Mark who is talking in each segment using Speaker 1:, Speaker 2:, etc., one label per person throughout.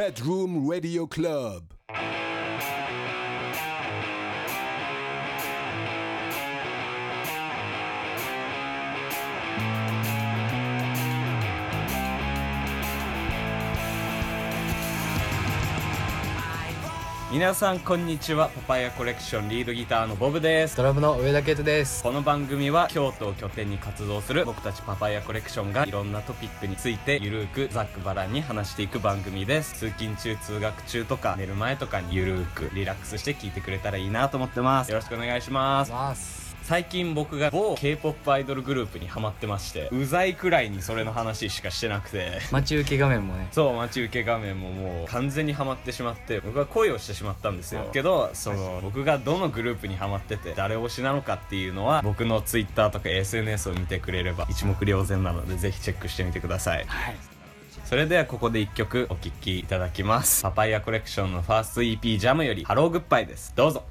Speaker 1: Bedroom Radio Club.
Speaker 2: 皆さんこんにちは。パパイヤコレクションリードギターのボブです。
Speaker 3: ドラムの上田圭人です。
Speaker 2: この番組は京都を拠点に活動する僕たちパパイヤコレクションがいろんなトピックについてゆるーくざっくばらんに話していく番組です。通勤中通学中とか寝る前とかにゆるーくリラックスして聞いてくれたらいいなと思ってます。よろしくお願いします最近僕が某 K-POP アイドルグループにハマってましてうざいくらいにそれの話しかしてなくて。
Speaker 3: 待ち受け画面もね。
Speaker 2: そう待ち受け画面ももう完全にハマってしまって僕は恋をしてしまったんですよ。けどその僕がどのグループにハマってて誰推しなのかっていうのは僕の Twitter とか SNS を見てくれれば一目瞭然なのでぜひチェックしてみてください。
Speaker 3: はい。
Speaker 2: それではここで1曲お聴きいただきます。パパイヤコレクションのファースト EP ジャムよりハローグッバイです。どうぞ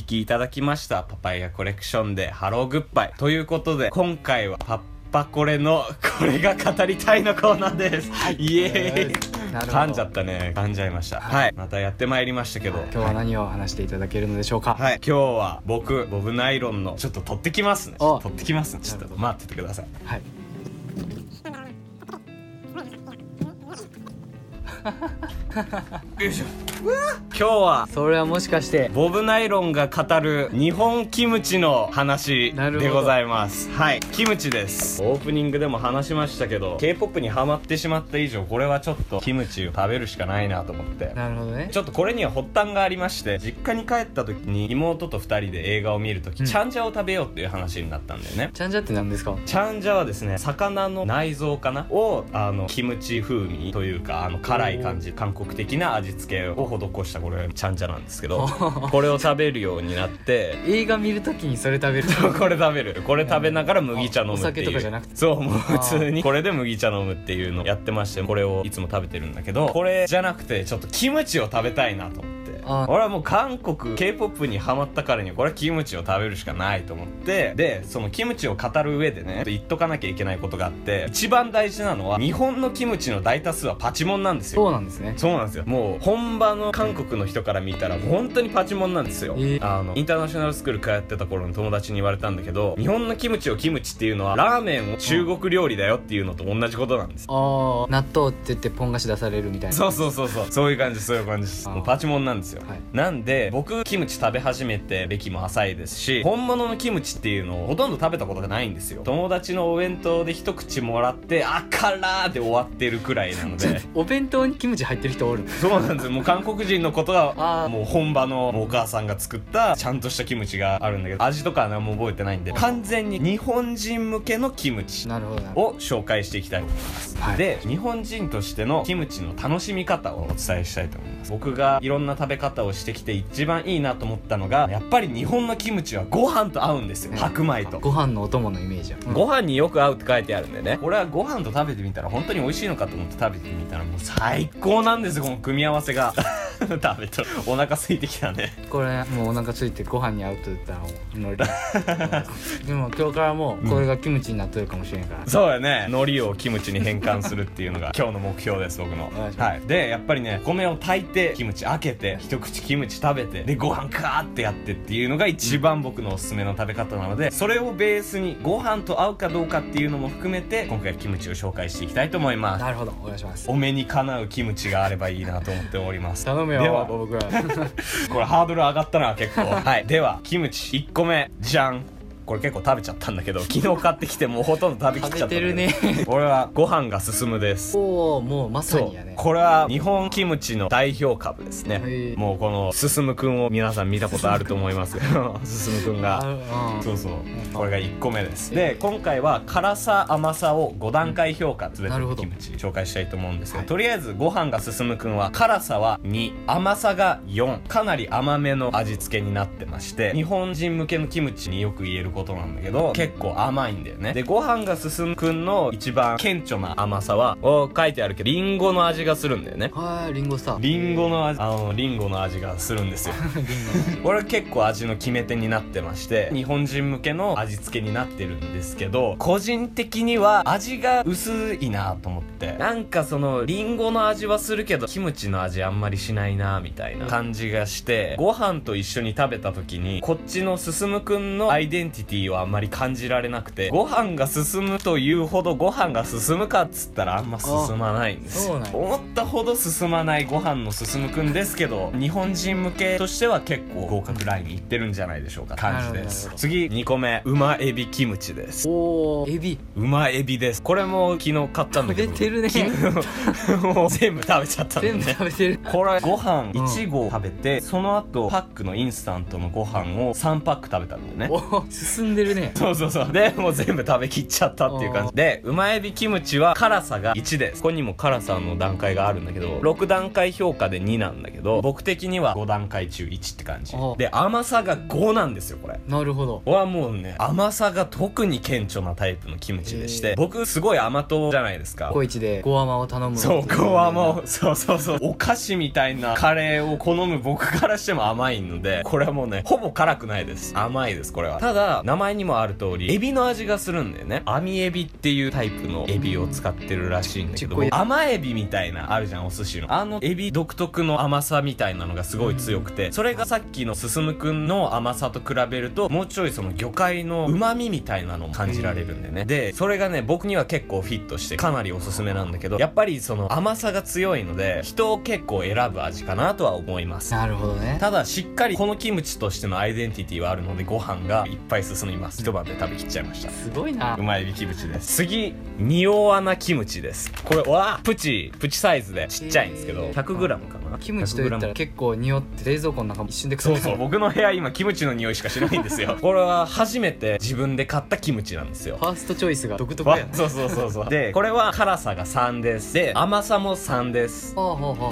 Speaker 2: 聴きいただきましたパパイヤコレクションでハローグッバイ。ということで今回はパッパコレのこれが語りたいのコーナーです、イエーイ。噛んじゃったね。噛んじゃいました。はい、またやってまいりましたけど。
Speaker 3: 今日は何を話していただけるのでしょうか？
Speaker 2: はい、今日は僕ボブナイロンのちょっと取ってきますね。取ってきますね。ちょっと待っててください。
Speaker 3: はい
Speaker 2: よいしょ。今日は
Speaker 3: それはもしかして
Speaker 2: ボブナイロンが語る日本キムチの話でございます。はい。キムチです。オープニングでも話しましたけど K-POP にハマってしまった以上これはちょっとキムチを食べるしかないなと思って。
Speaker 3: なるほどね。
Speaker 2: ちょっとこれには発端がありまして実家に帰った時に妹と2人で映画を見る時、
Speaker 3: うん。
Speaker 2: チャンジャを食べようっていう話になったんだよね。
Speaker 3: ちゃんじゃって何ですか？
Speaker 2: チャンジャはですね魚の内臓かな？をあのキムチ風味というかあの辛い感じ韓国的な味付けを施したこれチャンジャなんですけど これを食べるようになって
Speaker 3: 映画見るときにそれ食べる。
Speaker 2: これ食べる。これ食べながら麦茶飲むっていう。
Speaker 3: 酒とかじゃなくて。
Speaker 2: そうもう普通に。これで麦茶飲むっていうのをやってましてこれをいつも食べてるんだけどこれじゃなくてちょっとキムチを食べたいなと。思って
Speaker 3: あ
Speaker 2: 俺はもう韓国 k p o p にハマったからにはこれはキムチを食べるしかないと思ってでそのキムチを語る上でね言っとかなきゃいけないことがあって一番大事なのは日本のキムチの大多数はパチモンなんですよ。
Speaker 3: そうなんですね。
Speaker 2: そうなんですよ。もう本場の韓国の人から見たら本当にパチモンなんですよ、
Speaker 3: えー。
Speaker 2: あのインターナショナルスクール通ってた頃の友達に言われたんだけど日本のキムチをキムチっていうのはラーメンを中国料理だよっていうのと同じことなんです。
Speaker 3: ああ納豆って言ってポン菓子出されるみたいな。
Speaker 2: そうそうそうそう。そういう感じそういう感じパチモンなんですよ、
Speaker 3: はい。
Speaker 2: なんで僕キムチ食べ始めて歴も浅いですし本物のキムチっていうのをほとんど食べたことがないんですよ。友達のお弁当で一口もらってあからーで終わってるくらいなので。
Speaker 3: お弁当にキムチ入ってる人おる
Speaker 2: そうなんです。よもう韓国人のこと
Speaker 3: あ
Speaker 2: が
Speaker 3: ー
Speaker 2: もう本場のお母さんが作ったちゃんとしたキムチがあるんだけど味とかは何も覚えてないんで完全に日本人向けのキムチを紹介していきたいと思います、
Speaker 3: はい。
Speaker 2: で日本人としてのキムチの楽しみ方をお伝えしたいと思います。僕がいろんな食べ方をしてきて一番いいなと思ったのがやっぱり日本のキムチはご飯と合うんですよ
Speaker 3: ど
Speaker 2: 白米と。
Speaker 3: ご飯のお供のイメージや、うん。
Speaker 2: ご飯によく合うって書いてあるんでね。これはご飯と食べてみたら本当に美味しいのかと思って食べてみたらもう最高なんですよこの組み合わせが 食べたらお腹空いてきたね。
Speaker 3: これもうお腹空いてご飯に合うと言ったらもうノリ でも今日からもうこれがキムチになってるかもしれんから、
Speaker 2: そうやね。海苔をキムチに変換するっていうのが 今日の目標です僕の。はい。でやっぱりね米を炊いてキムチ開けて一口キムチ食べてでご飯カーってやってっていうのが一番僕のおすすめの食べ方なのでそれをベースにご飯と合うかどうかっていうのも含めて今回はキムチを紹介していきたいと思います。
Speaker 3: なるほど。お願いします。
Speaker 2: お目にかなうキムチがあればいいなと思っております。
Speaker 3: 頼む
Speaker 2: では。
Speaker 3: よ僕ら。
Speaker 2: これハードル上がったな結構。はい。ではキムチ1個目。じゃんこれ結構食べちゃったんだけど 昨日買ってきてもうほとんど食べきっちゃった
Speaker 3: ね。
Speaker 2: 俺はご飯が進むです。
Speaker 3: おおもうまさにやね。
Speaker 2: これは日本キムチの代表株ですね。
Speaker 3: はい
Speaker 2: もうこの進くんを皆さん見たことあると思います 進くんが。
Speaker 3: うん。
Speaker 2: そうそう。これが1個目です。で今回は辛さ甘さを5段階評価全て
Speaker 3: なるほど。
Speaker 2: のキムチ紹介したいと思うんですけど、
Speaker 3: はい。
Speaker 2: とりあえずご飯が進むくんは辛さは2甘さが4かなり甘めの味付けになってまして日本人向けのキムチによく言えることなんだけど結構甘いんだよね。でご飯が進むくんの一番顕著な甘さはお書いてあるけどリンゴの味がするんだよね。
Speaker 3: はいリンゴさ。
Speaker 2: リンゴの味あのリンゴの味がするんですよ。これ 結構味の決め手になってまして日本人向けの味付けになってるんですけど個人的には味が薄いなと思って。なんかそのリンゴの味はするけどキムチの味あんまりしないなみたいな感じがしてご飯と一緒に食べた時にこっちの進くんのアイデンティティをあんまり感じられなくてご飯が進むというほどご飯が進むかっつったらあんま進まないんですよ。思ったほど進まないご飯の進くんですけど日本人向けとしては結構合格ラインいってるんじゃないでしょうか感じです。次2個目うまエビキムチです。
Speaker 3: おおエビ。
Speaker 2: うまエビです。これも昨日買ったんだけど
Speaker 3: 食べてるね。
Speaker 2: もう 全部食べちゃったんだ
Speaker 3: 全部
Speaker 2: ね
Speaker 3: 食べてる。
Speaker 2: これご飯
Speaker 3: うん
Speaker 2: 1合食べて、その後パックのインスタントのご飯を3パック食べたんだよね。
Speaker 3: おお進んでるね
Speaker 2: そうそうそう。で、もう全部食べきっちゃったっていう感じ。で、うまエビキムチは辛さが1です。ここにも辛さの段階があるんだけど、6段階評価で2なんだけど、僕的には5段階中1って感じ
Speaker 3: あ。
Speaker 2: で、甘さが5なんですよ、これ。
Speaker 3: なるほど
Speaker 2: はもうね、甘さが特に顕著なタイプのキムチでして、僕すごい甘党じゃないですか。
Speaker 3: コイチでゴアマを頼む
Speaker 2: そう、ゴアも、そうそうそう、お菓子みたいなカレーを好む僕からしても甘いので、これはもうね、ほぼ辛くないです。甘いです、これは。ただ、名前にもある通り、エビの味がするんだよね。網エビっていうタイプのエビを使ってるらしいんだけど甘エビみたいな、あるじゃん、お寿司の。あのエビ独特の甘さみたいなのがすごい強くて、それがさっきの進くんの甘さと比べると、もうちょいその魚介の旨味みたいなのも感じられるんだよね。で、それがね、僕には結構フィットして、かなりおすすめなんだけど、やっぱりその甘さが強いので、人を結構選ぶ味かなとは思います。
Speaker 3: なるほどね
Speaker 2: ただしっかりこのキムチとしてのアイデンティティはあるのでご飯がいっぱい進みます一晩で食べきっちゃいました。
Speaker 3: すごいな。
Speaker 2: うまいエビキムチです。次仁王穴キムチです。これわあプチプチサイズでちっちゃいんですけど
Speaker 3: へー
Speaker 2: 100g かな
Speaker 3: キムチと言ったら
Speaker 2: 100g
Speaker 3: 結構匂って冷蔵庫の中も一瞬で腐る。
Speaker 2: そうそう 僕の部屋今キムチの匂いしかしないんですよ。これは初めて自分で買ったキムチなんですよ。
Speaker 3: ファーストチョイスが独特
Speaker 2: わ
Speaker 3: やね。
Speaker 2: そうそうそうそう。でこれは辛さが3です。で甘さも3です。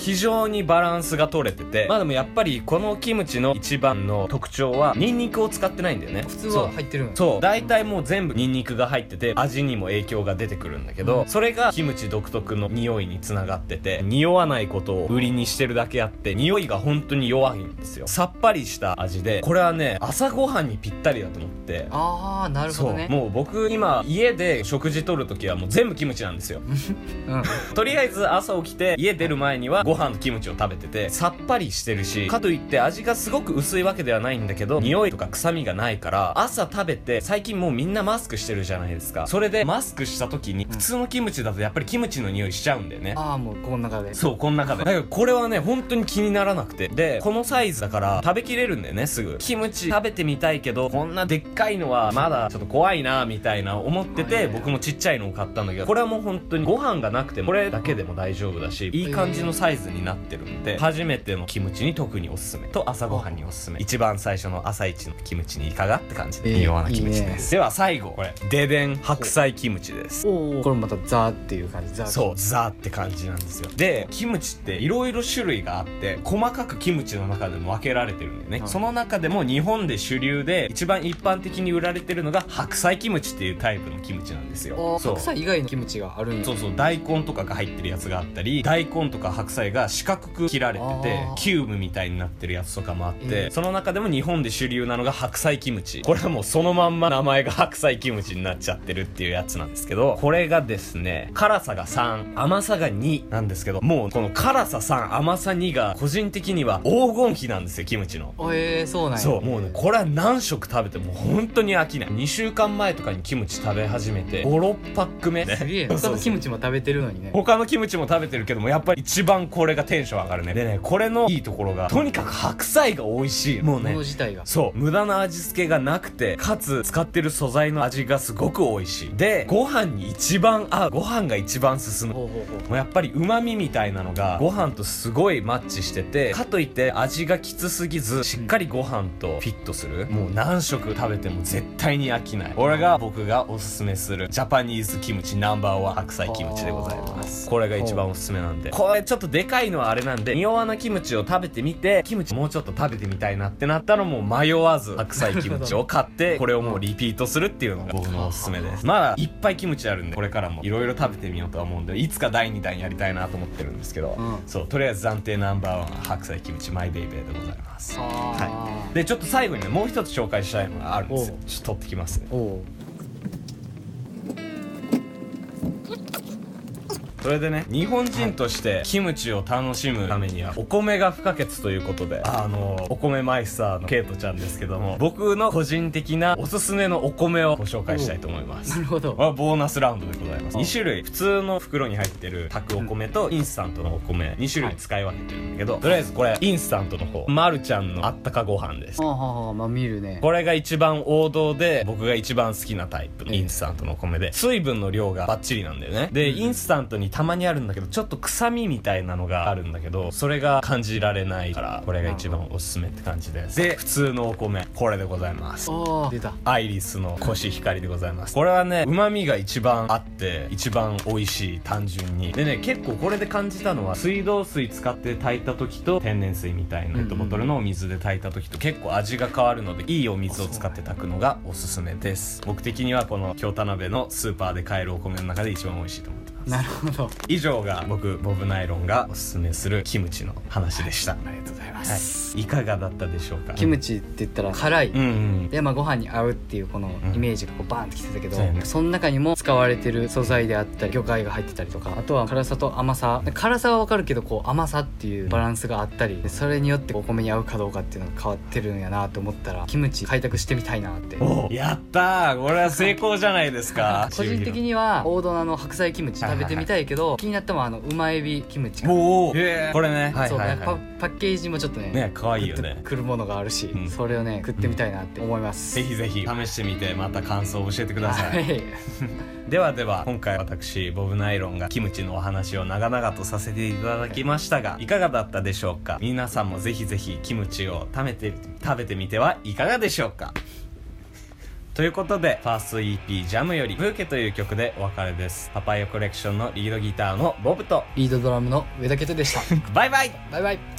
Speaker 2: 非常にバランスが取れてて。まあでもやっぱりこのキムチの一番の特徴はニンニクを使ってないんだよね。
Speaker 3: 普通は入ってる
Speaker 2: そう。大体もう全部ニンニクが入ってて味にも影響が出てくるんだけど、
Speaker 3: うん。
Speaker 2: それがキムチ独特の匂いにつながってて匂わないことを売りにしてるだけあって匂いが本当に弱いんですよ。さっぱりした味でこれはね朝ごはんにぴったりだと思って。
Speaker 3: ああなるほどね。
Speaker 2: そうもう僕今家で食事取るときはもう全部キムチなんですよ。
Speaker 3: うん。
Speaker 2: とりあえず朝起きて家出る前にはご飯とキムチを食べててさっぱりしてるしかといって味がすごく薄いわけではないんだけど匂いとか臭みがないから朝食べて最近もうみんなマスクしてるじゃないですか。それでマスクした時に普通のキムチだとやっぱりキムチの匂いしちゃうんだよね。
Speaker 3: ああもうこの中で。
Speaker 2: そうこの中で。だけどこれはね本当に気にならなくて。でこのサイズだから食べきれるんだよねすぐ。キムチ。食べてみたいけどこんなでっかいのはまだちょっと怖いなみたいな思ってて僕もちっちゃいのを買ったんだけど。これはもう本当にご飯がなくてもこれだけでも大丈夫だしいい感じのサイズになってるんで初めてのキムチに特におすすめ。と朝ごはんにおすすめ。一番最初の朝一のキムチにいかがって感じで
Speaker 3: えー
Speaker 2: 微妙なキムチです。では最後これ。デデン白菜キムチです。
Speaker 3: おおこれまたザーっていう感じ。ザー。
Speaker 2: そうザーって感じなんですよ。でキムチっていろいろ種類があって細かくキムチの中でも分けられてるんだよね、
Speaker 3: はい。
Speaker 2: その中でも日本で主流で一番一般的に売られてるのが白菜キムチっていうタイプのキムチなんですよ。
Speaker 3: 白菜以外のキムチがあるんや
Speaker 2: そうそう。大根とかが入ってるやつがあったり大根とか白菜が四角く切られててキューブみたいになってるやつとかもあって、
Speaker 3: えー。
Speaker 2: その中でも日本で主流なのが白菜キムチ。これはもうそのまんま名前が白菜キムチになっちゃってるっていうやつなんですけどこれがですね辛さが3甘さが2なんですけどもうこの辛さ3甘さ2が個人的には黄金比なんですよキムチの。
Speaker 3: あえー、そうなんや。
Speaker 2: そうもうねこれは何食食べても本当に飽きない。2週間前とかにキムチ食べ始めて56パック目。
Speaker 3: すげえ。他のキムチも食べてるのにね。
Speaker 2: 他のキムチも食べてるけどもやっぱり一番これがテンション上がるね。でねこれのいいところがとにかく白菜が美味しいもう
Speaker 3: もの
Speaker 2: ね。
Speaker 3: 自体が。
Speaker 2: そう。無駄な味付けがなくてかつ使ってる素材の味がすごく美味しい。でご飯に一番合うご飯が一番進む。もうやっぱり旨味みたいなのがご飯とすごいマッチしててかといって味がきつすぎずしっかりご飯とフィットする。もう何食食べても絶対に飽きない。これが僕がおすすめするジャパニーズキムチナンバーワン白菜キムチでございます。これが一番おすすめなんで。これちょっとでかいのはあれなんで匂わなキムチを食べてみてキムチもうちょっと食べてみたいなってなったらもう迷わず白菜キムチを買ってこれをもうリピートするっていうのが僕のおすすめです。まだいっぱいキムチあるんでこれからもいろいろ食べてみようとは思うんでいつか第2弾やりたいなと思ってるんですけど、
Speaker 3: うん。
Speaker 2: そうとりあえず暫定ナンバーワン白菜キムチマイベイベーでございます。
Speaker 3: あ
Speaker 2: はでちょっと最後にねもう一つ紹介したいのがあるんですよ。ちょっと取ってきます。ねそれでね日本人としてキムチを楽しむためにはお米が不可欠ということであのお米マイスターのケイトちゃんですけども僕の個人的なおすすめのお米をご紹介したいと思います。
Speaker 3: なるほど。
Speaker 2: はボーナスラウンドでございます。2種類。普通の袋に入ってる炊くお米とインスタントのお米。2種類使い分けてるんだけどとりあえずこれインスタントの方。まるちゃんのあ。ったかご飯です。
Speaker 3: はあはあはあまあ見るね。
Speaker 2: これが一番王道で僕が一番好きなタイプのインスタントのお米で水分の量がバッチリなんだよね。でインスタントにたまにあるんだけどちょっと臭みみたいなのがあるんだけどそれが感じられないからこれが一番おすすめって感じで。すで普通のお米これでございます。
Speaker 3: ああ出た。
Speaker 2: アイリスのコシヒカリでございます。これはね旨味が一番あって一番美味しい単純に。でね結構これで感じたのは水道水使って炊いた時と天然水みたいなペットボトルのお水で炊いた時と結構味が変わるのでいいお水を使って炊くのがおすすめです。僕的にはこの京田鍋のスーパーで買えるお米の中で一番美味しいと思ってます。
Speaker 3: なるほど。
Speaker 2: 以上が僕ボブナイロンがおすすめするキムチの話でした、ありがとうございます、はい、いかがだったでしょうか？
Speaker 3: キムチって言ったら辛い、
Speaker 2: うんうん。
Speaker 3: でまあご飯に合うっていうこのイメージがこうバーンってきてたけど、
Speaker 2: そうやね。
Speaker 3: その中にも使われてる素材であったり魚介が入ってたりとかあとは辛さと甘さ。辛さはわかるけどこう甘さっていうバランスがあったりでそれによってお米に合うかどうかっていうのが変わってるんやなと思ったらキムチ開拓してみたいなって。
Speaker 2: おやったー。これは成功じゃないですか。
Speaker 3: 個人的には王道の白菜キムチ食べてみたいけど気になったのはあのうまエビキムチ
Speaker 2: おおこれね。はい
Speaker 3: そう
Speaker 2: はい。は
Speaker 3: ねパパッケージもちょっとね
Speaker 2: ね可愛いよね。
Speaker 3: くるものがあるし、
Speaker 2: うん。
Speaker 3: それをね食ってみたいなって思います、
Speaker 2: いぜひぜひ試してみてまた感想を教えてくださ
Speaker 3: はい。い
Speaker 2: ではでは今回私ボブナイロンがキムチのお話を長々とさせていただきましたがいかがだったでしょうか？皆さんもぜひぜひキムチを食べて食べてみてはいかがでしょうか？ということで、ファースト EP ジャムよりブーケという曲でお別れです。パパイヤコレクションのリードギターのボブと、
Speaker 3: リードドラムの上田健人でした。
Speaker 2: バイバイ。
Speaker 3: バイバイ